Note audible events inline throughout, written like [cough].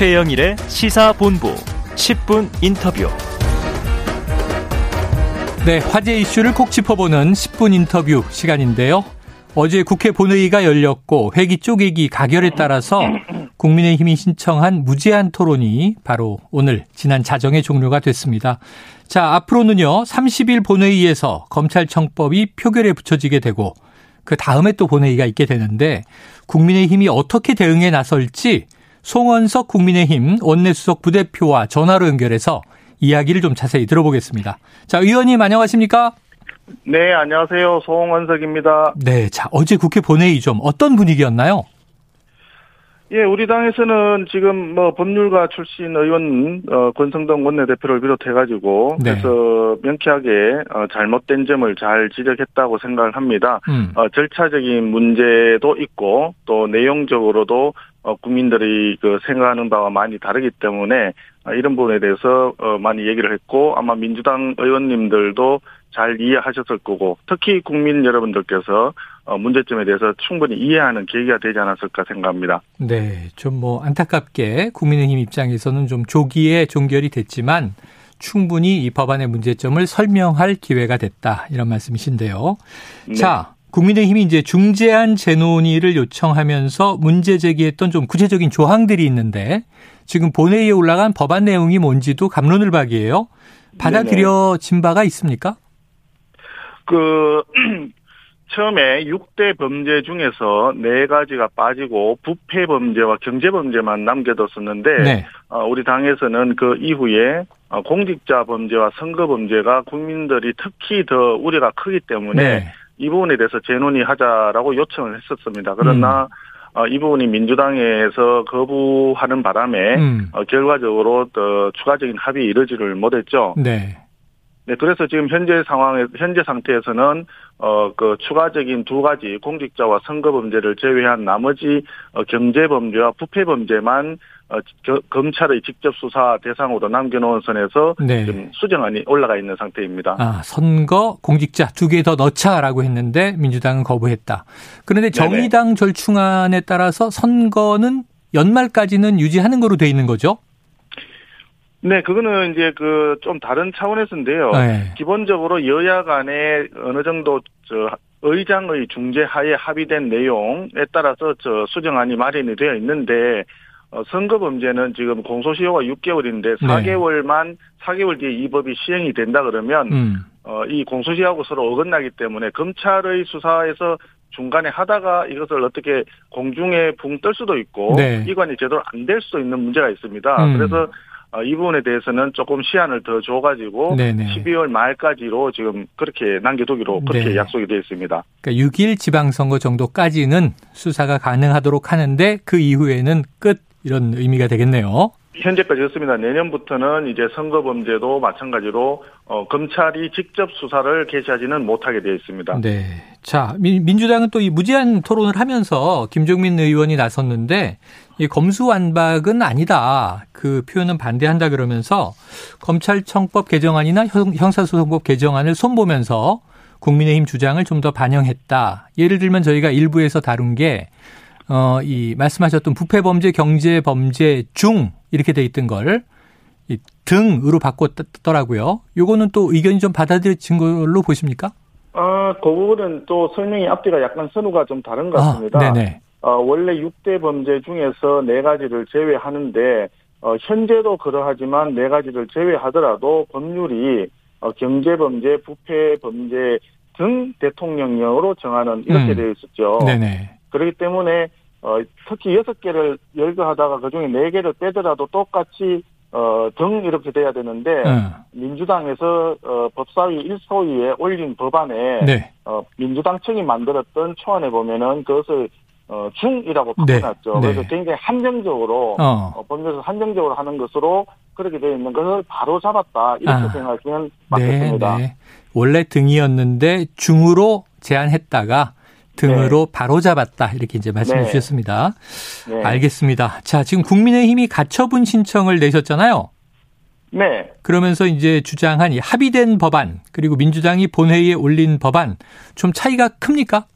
최영일의 시사본부 10분 인터뷰. 네, 화제 이슈를 콕 짚어보는 10분 인터뷰 시간인데요. 어제 국회 본회의가 열렸고 회기 쪼개기 가결에 따라서 국민의힘이 신청한 무제한 토론이 바로 오늘 지난 자정에 종료가 됐습니다. 자, 앞으로는요, 30일 본회의에서 검찰청법이 표결에 붙여지게 되고 그 다음에 또 본회의가 있게 되는데 국민의힘이 어떻게 대응에 나설지 송원석 국민의힘 원내수석 부대표와 전화로 연결해서 이야기를 좀 자세히 들어보겠습니다. 자, 의원님 안녕하십니까? 네, 안녕하세요. 송원석입니다. 네, 자, 어제 국회 본회의 좀 어떤 분위기였나요? 예, 우리 당에서는 지금 뭐 법률가 출신 의원 어, 권성동 원내대표를 비롯해가지고 네. 그래서 명쾌하게 어, 잘못된 점을 잘 지적했다고 생각을 합니다. 음. 어, 절차적인 문제도 있고 또 내용적으로도 어, 국민들이 그 생각하는 바와 많이 다르기 때문에 어, 이런 부분에 대해서 어, 많이 얘기를 했고 아마 민주당 의원님들도 잘 이해하셨을 거고 특히 국민 여러분들께서 어, 문제점에 대해서 충분히 이해하는 계기가 되지 않았을까 생각합니다. 네, 좀 뭐 안타깝게 국민의힘 입장에서는 좀 조기에 종결이 됐지만 충분히 이 법안의 문제점을 설명할 기회가 됐다 이런 말씀이신데요. 네. 자, 국민의힘이 이제 중재안 재논의를 요청하면서 문제 제기했던 좀 구체적인 조항들이 있는데 지금 본회의에 올라간 법안 내용이 뭔지도 감론을 박이에요. 받아들여진 바가 있습니까? 그 [clears throat] 처음에 6대 범죄 중에서 네 가지가 빠지고 부패 범죄와 경제 범죄만 남겨뒀었는데 네. 어, 우리 당에서는 그 이후에 어, 공직자 범죄와 선거 범죄가 국민들이 특히 더 우려가 크기 때문에 네. 이 부분에 대해서 재논의하자라고 요청을 했었습니다. 그러나 음. 어, 이 부분이 민주당에서 거부하는 바람에 음. 어, 결과적으로 더 추가적인 합의 이루지를 못했죠. 네. 네, 그래서 지금 현재 상황에 현재 상태에서는 어 그 추가적인 두 가지 공직자와 선거 범죄를 제외한 나머지 어, 경제 범죄와 부패 범죄만 어, 겨, 검찰의 직접 수사 대상으로 남겨놓은 선에서 네. 지금 수정안이 올라가 있는 상태입니다. 아, 선거 공직자 두 개 더 넣자라고 했는데 민주당은 거부했다. 그런데 정의당 네네. 절충안에 따라서 선거는 연말까지는 유지하는 거로 돼 있는 거죠? 네, 그거는 이제 그 좀 다른 차원에서인데요. 네. 기본적으로 여야 간에 어느 정도 저 의장의 중재 하에 합의된 내용에 따라서 저 수정안이 마련이 되어 있는데 어, 선거 범죄는 지금 공소시효가 6개월인데 4개월만 4개월 뒤에 이 법이 시행이 된다 그러면 음. 어, 이 공소시효하고 서로 어긋나기 때문에 검찰의 수사에서 중간에 하다가 이것을 어떻게 공중에 붕 뜰 수도 있고 네. 이관이 제대로 안 될 수도 있는 문제가 있습니다. 음. 그래서 어, 이 부분에 대해서는 조금 시한을 더 줘가지고 네네. 12월 말까지로 지금 그렇게 남겨두기로 그렇게 네. 약속이 되어 있습니다. 그러니까 6일 지방선거 정도까지는 수사가 가능하도록 하는데 그 이후에는 끝 이런 의미가 되겠네요. 현재까지 그렇습니다. 내년부터는 이제 선거 범죄도 마찬가지로 어, 검찰이 직접 수사를 개시하지는 못하게 되어 있습니다. 네. 자, 민주당은 또 이 무제한 토론을 하면서 김종민 의원이 나섰는데 이 검수완박은 아니다. 그 표현은 반대한다 그러면서 검찰청법 개정안이나 형사소송법 개정안을 손보면서 국민의힘 주장을 좀 더 반영했다. 예를 들면 저희가 일부에서 다룬 게 어, 이 말씀하셨던 부패 범죄, 경제 범죄 중 이렇게 돼 있던 걸 이 등으로 바꿨더라고요. 요거는 또 의견이 좀 받아들여진 걸로 보십니까? 아, 그 부분은 또 설명이 앞뒤가 약간 선우가 좀 다른 것 아, 같습니다. 아, 네네. 어, 원래 6대 범죄 중에서 네 가지를 제외하는데 어, 현재도 그러하지만 네 가지를 제외하더라도 법률이 어, 경제범죄, 부패범죄 등 대통령령으로 정하는 이렇게 음. 되어 있었죠. 네네. 그렇기 때문에 어, 특히 여섯 개를 열거하다가 그 중에 네 개를 빼더라도 똑같이 어, 등 이렇게 돼야 되는데 음. 민주당에서 어, 법사위 1소위에 올린 법안에 네. 어, 민주당 측이 만들었던 초안에 보면은 그것을 어, 중이라고 네. 바꿔놨죠. 네. 그래서 굉장히 한정적으로 어. 어, 법률에서 한정적으로 하는 것으로 그렇게 되어 있는 것을 바로 잡았다 이렇게 아. 생각하시면 맞겠습니다. 네, 네. 원래 등이었는데 중으로 제한했다가 등으로 네. 바로잡았다 이렇게 이제 말씀해 네. 주셨습니다. 네. 알겠습니다. 자 지금 국민의힘이 가처분 신청을 내셨잖아요. 네. 그러면서 이제 주장한 이 합의된 법안 그리고 민주당이 본회의에 올린 법안 좀 차이가 큽니까?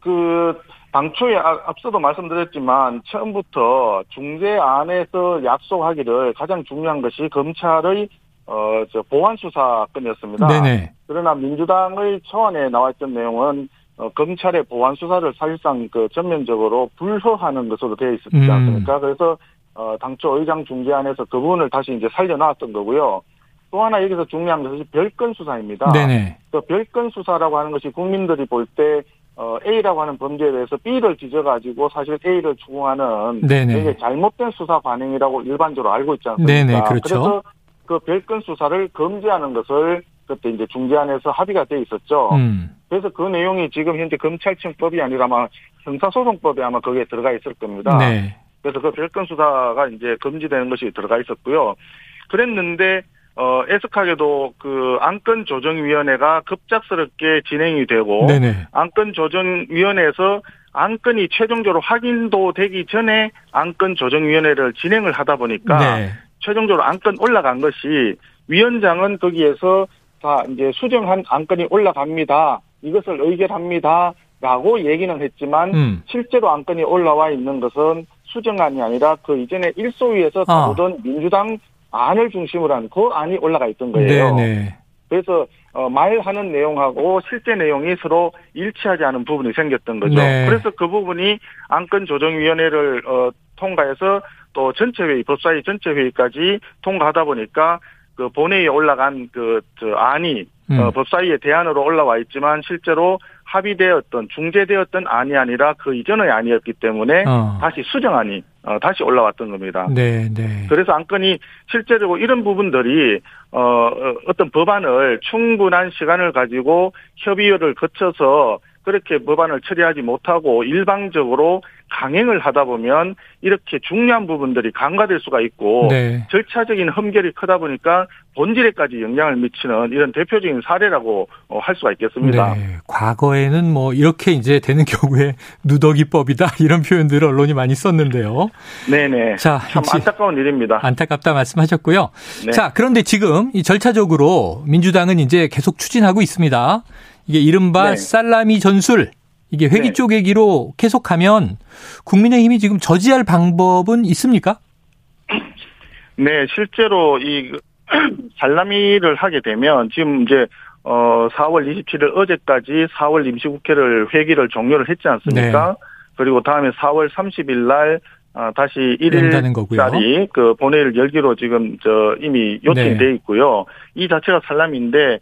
그 당초에 아, 앞서도 말씀드렸지만 처음부터 중재안에서 약속하기를 가장 중요한 것이 검찰의 어, 저 보안 수사건이었습니다. 네네. 그러나 민주당의 초안에 나왔던 내용은 어, 검찰의 보안 수사를 사실상 그 전면적으로 불허하는 것으로 되어 있었지 음. 않습니까? 그래서 어, 당초 의장 중재안에서 그 부분을 다시 이제 살려놨던 거고요. 또 하나 여기서 중요한 것이 별건 수사입니다. 네네. 그 별건 수사라고 하는 것이 국민들이 볼때 어, A라고 하는 범죄에 대해서 B를 뒤져가지고 사실 A를 추궁하는 네네. 되게 잘못된 수사 반응이라고 일반적으로 알고 있지 않습니까? 네네, 그렇죠. 그래서 그 별건 수사를 금지하는 것을 그때 이제 중재안에서 합의가 돼 있었죠. 음. 그래서 그 내용이 지금 현재 검찰청법이 아니라 아마 형사소송법에 아마 거기에 들어가 있을 겁니다. 네. 그래서 그 별건 수사가 이제 금지되는 것이 들어가 있었고요. 그랬는데 어, 애석하게도 그 안건 조정 위원회가 급작스럽게 진행이 되고 네네. 안건 조정 위원회에서 안건이 최종적으로 확인도 되기 전에 안건 조정 위원회를 진행을 하다 보니까 네. 최종적으로 안건 올라간 것이 위원장은 거기에서 다 이제 수정한 안건이 올라갑니다. 이것을 의결합니다. 라고 얘기는 했지만 음. 실제로 안건이 올라와 있는 것은 수정안이 아니라 그 이전에 일소위에서 아. 다루던 아. 민주당 안을 중심으로 한 그 안이 올라가 있던 거예요. 네네. 그래서 어, 말하는 내용하고 실제 내용이 서로 일치하지 않은 부분이 생겼던 거죠. 네. 그래서 그 부분이 안건 조정위원회를 어, 통과해서 또 전체 회의, 법사위 전체 회의까지 통과하다 보니까 그 본회의에 올라간 그, 저, 안이, 음. 어, 법사위의 대안으로 올라와 있지만 실제로 합의되었던, 중재되었던 안이 아니라 그 이전의 안이었기 때문에 어. 다시 수정안이, 어, 다시 올라왔던 겁니다. 네, 네. 그래서 안건이 실제로 이런 부분들이, 어, 어 어떤 법안을 충분한 시간을 가지고 협의를 거쳐서 그렇게 법안을 처리하지 못하고 일방적으로 강행을 하다 보면 이렇게 중요한 부분들이 간과될 수가 있고 네. 절차적인 흠결이 크다 보니까 본질에까지 영향을 미치는 이런 대표적인 사례라고 어, 할 수가 있겠습니다. 네. 과거에는 뭐 이렇게 이제 되는 [laughs] 경우에 누더기법이다 [laughs] 이런 표현들을 언론이 많이 썼는데요. 네네. 자, 참 안타까운 일입니다. 안타깝다 말씀하셨고요. 네. 자, 그런데 지금 이 절차적으로 민주당은 이제 계속 추진하고 있습니다. 이게 이른바 네. 살라미 전술 이게 회기 네. 쪼개기로 계속하면 국민의힘이 지금 저지할 방법은 있습니까? 네, 실제로 이 [clears throat] 살라미를 하게 되면 지금 이제 어 4월 27일 어제까지 4월 임시국회를 회기를 종료를 했지 않습니까? 네. 그리고 다음에 4월 30일 날 아, 다시 1일짜리 그 본회의를 열기로 지금 저 이미 요청돼 네. 있고요. 이 자체가 살람인데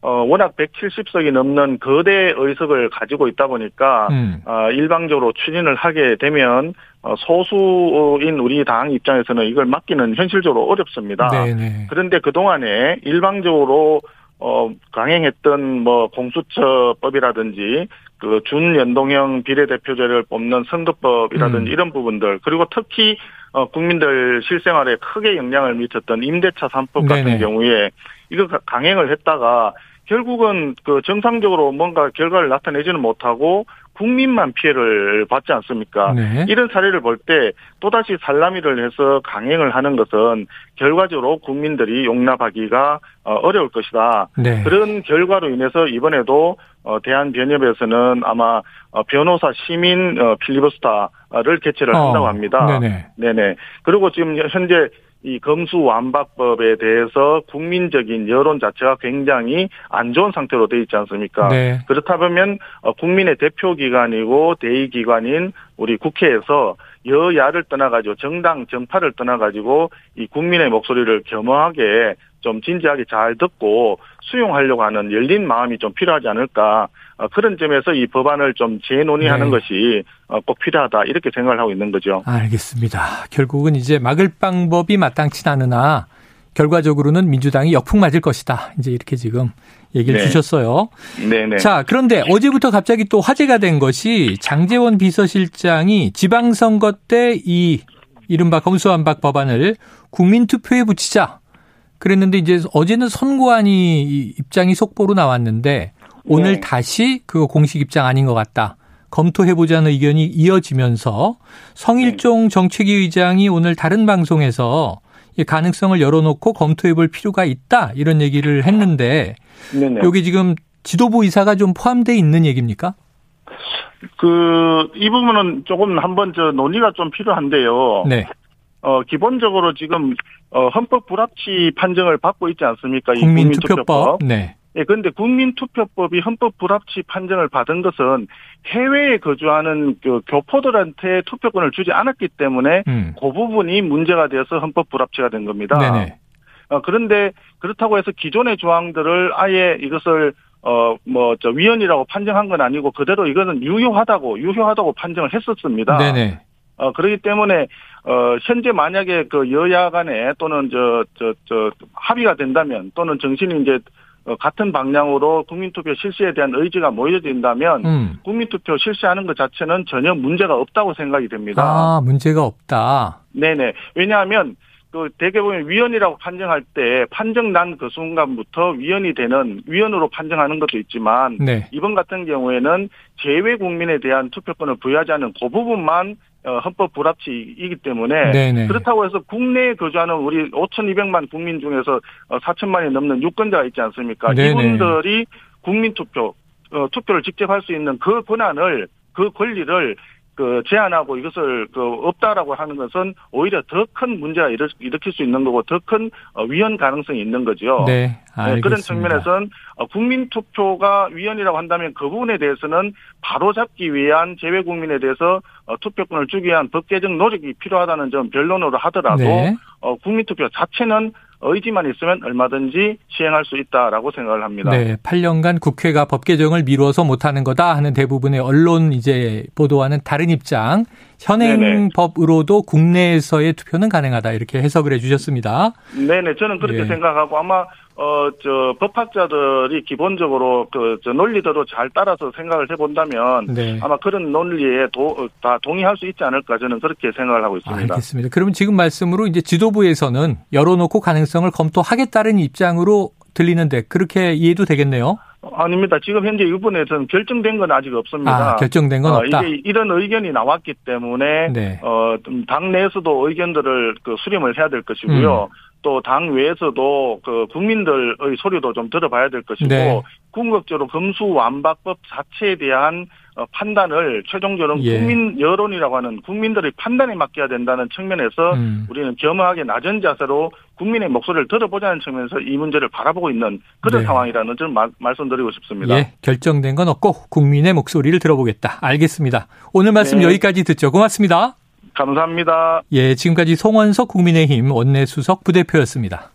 어, 워낙 170석이 넘는 거대 의석을 가지고 있다 보니까, 음. 어, 일방적으로 추진을 하게 되면, 어, 소수인 우리 당 입장에서는 이걸 막기는 현실적으로 어렵습니다. 네네. 그런데 그 동안에 일방적으로, 어, 강행했던 뭐 공수처법이라든지, 그 준연동형 비례대표제를 뽑는 선거법이라든지 음. 이런 부분들, 그리고 특히, 어, 국민들 실생활에 크게 영향을 미쳤던 임대차 3법 같은 네네. 경우에 이거 강행을 했다가 결국은 그 정상적으로 뭔가 결과를 나타내지는 못하고 국민만 피해를 받지 않습니까? 네. 이런 사례를 볼 때 또다시 살라미를 해서 강행을 하는 것은 결과적으로 국민들이 용납하기가 어, 어려울 것이다. 네. 그런 결과로 인해서 이번에도 어, 대한변협에서는 아마 어, 변호사 시민 필리버스타를 개최를 한다고 합니다. 네네. 네네. 그리고 지금 현재 이 검수 완박법에 대해서 국민적인 여론 자체가 굉장히 안 좋은 상태로 돼 있지 않습니까? 네. 그렇다 보면 어, 국민의 대표 기관이고 대의 기관인 우리 국회에서 여야를 떠나가지고 정당 정파를 떠나가지고 이 국민의 목소리를 겸허하게 좀 진지하게 잘 듣고 수용하려고 하는 열린 마음이 좀 필요하지 않을까 어, 그런 점에서 이 법안을 좀 재논의하는 네. 것이 어, 꼭 필요하다 이렇게 생각을 하고 있는 거죠. 알겠습니다. 결국은 이제 막을 방법이 마땅치 않으나 결과적으로는 민주당이 역풍 맞을 것이다. 이제 이렇게 지금 얘기를 네. 주셨어요. 네네. 자, 그런데 어제부터 갑자기 또 화제가 된 것이 장재원 비서실장이 지방선거 때 이 이른바 검수완박 법안을 국민투표에 붙이자 그랬는데 이제 어제는 선고안이 입장이 속보로 나왔는데 오늘 네. 다시 그 공식 입장 아닌 것 같다. 검토해보자는 의견이 이어지면서 성일종 네. 정책위 의장이 오늘 다른 방송에서 이 가능성을 열어놓고 검토해볼 필요가 있다 이런 얘기를 했는데 네네. 여기 지금 지도부 이사가 좀 포함돼 있는 얘기입니까? 그, 이 부분은 조금 한번 저 논의가 좀 필요한데요. 네. 어, 기본적으로 지금, 어, 헌법 불합치 판정을 받고 있지 않습니까? 국민투표법. 네. 예, 그런데 국민투표법이 헌법 불합치 판정을 받은 것은 해외에 거주하는 그 교포들한테 투표권을 주지 않았기 때문에 음. 그 부분이 문제가 되어서 헌법 불합치가 된 겁니다. 네네. 어, 그런데 그렇다고 해서 기존의 조항들을 아예 이것을 어, 뭐, 저, 위헌이라고 판정한 건 아니고 그대로 이거는 유효하다고, 유효하다고 판정을 했었습니다. 네네. 어, 그렇기 때문에, 어, 현재 만약에 그 여야 간에 또는 저, 저, 저, 합의가 된다면 또는 정신이 이제 어, 같은 방향으로 국민투표 실시에 대한 의지가 모여진다면 음. 국민투표 실시하는 것 자체는 전혀 문제가 없다고 생각이 됩니다. 아, 문제가 없다. 네네. 왜냐하면 그 대개 보면 위헌이라고 판정할 때 판정 난 그 순간부터 위헌이 되는 위헌으로 판정하는 것도 있지만 네. 이번 같은 경우에는 제외 국민에 대한 투표권을 부여하지 않은 그 부분만 어, 헌법 불합치이기 때문에 네네. 그렇다고 해서 국내에 거주하는 우리 5,200만 국민 중에서 4천만이 어, 넘는 유권자가 있지 않습니까? 네네. 이분들이 국민 투표 어, 투표를 직접 할 수 있는 그 권한을 그 권리를 그 제한하고 이것을 그 없다라고 하는 것은 오히려 더 큰 문제가 일으킬 수 있는 거고 더 큰 위헌 가능성이 있는 거죠. 네, 네, 그런 측면에서는 국민 투표가 위헌이라고 한다면 그 부분에 대해서는 바로 잡기 위한 재외 국민에 대해서 투표권을 주기 위한 법 개정 노력이 필요하다는 점 변론으로 하더라도 네. 국민 투표 자체는 의지만 있으면 얼마든지 시행할 수 있다라고 생각을 합니다. 네, 8년간 국회가 법 개정을 미루어서 못하는 거다 하는 대부분의 언론 이제 보도와는 다른 입장. 현행법으로도 국내에서의 투표는 가능하다 이렇게 해석을 해주셨습니다. 네네, 저는 그렇게 예. 생각하고 아마 어, 저, 법학자들이 기본적으로 그, 저, 논리대로 잘 따라서 생각을 해본다면 네. 아마 그런 논리에 도, 다 동의할 수 있지 않을까 저는 그렇게 생각을 하고 있습니다. 알겠습니다. 그러면 지금 말씀으로 이제 지도부에서는 열어놓고 가능성을 검토하겠다는 입장으로 들리는데 그렇게 이해도 되겠네요? 아닙니다. 지금 현재 이 부분에서는 결정된 건 아직 없습니다. 아, 결정된 건 어, 없다. 이게 이런 의견이 나왔기 때문에 네. 어, 당내에서도 의견들을 그 수렴을 해야 될 것이고요. 음. 또 당 외에서도 그 국민들의 소리도 좀 들어봐야 될 것이고 네. 궁극적으로 금수완박법 자체에 대한 어, 판단을 최종적으로 예. 국민 여론이라고 하는 국민들의 판단에 맡겨야 된다는 측면에서 음. 우리는 겸허하게 낮은 자세로 국민의 목소리를 들어보자는 측면에서 이 문제를 바라보고 있는 그런 네. 상황이라는 점 말씀드리고 싶습니다. 예, 결정된 건 없고 국민의 목소리를 들어보겠다. 알겠습니다. 오늘 말씀 네. 여기까지 듣죠. 고맙습니다. 감사합니다. 예, 지금까지 송원석 국민의힘 원내수석 부대표였습니다.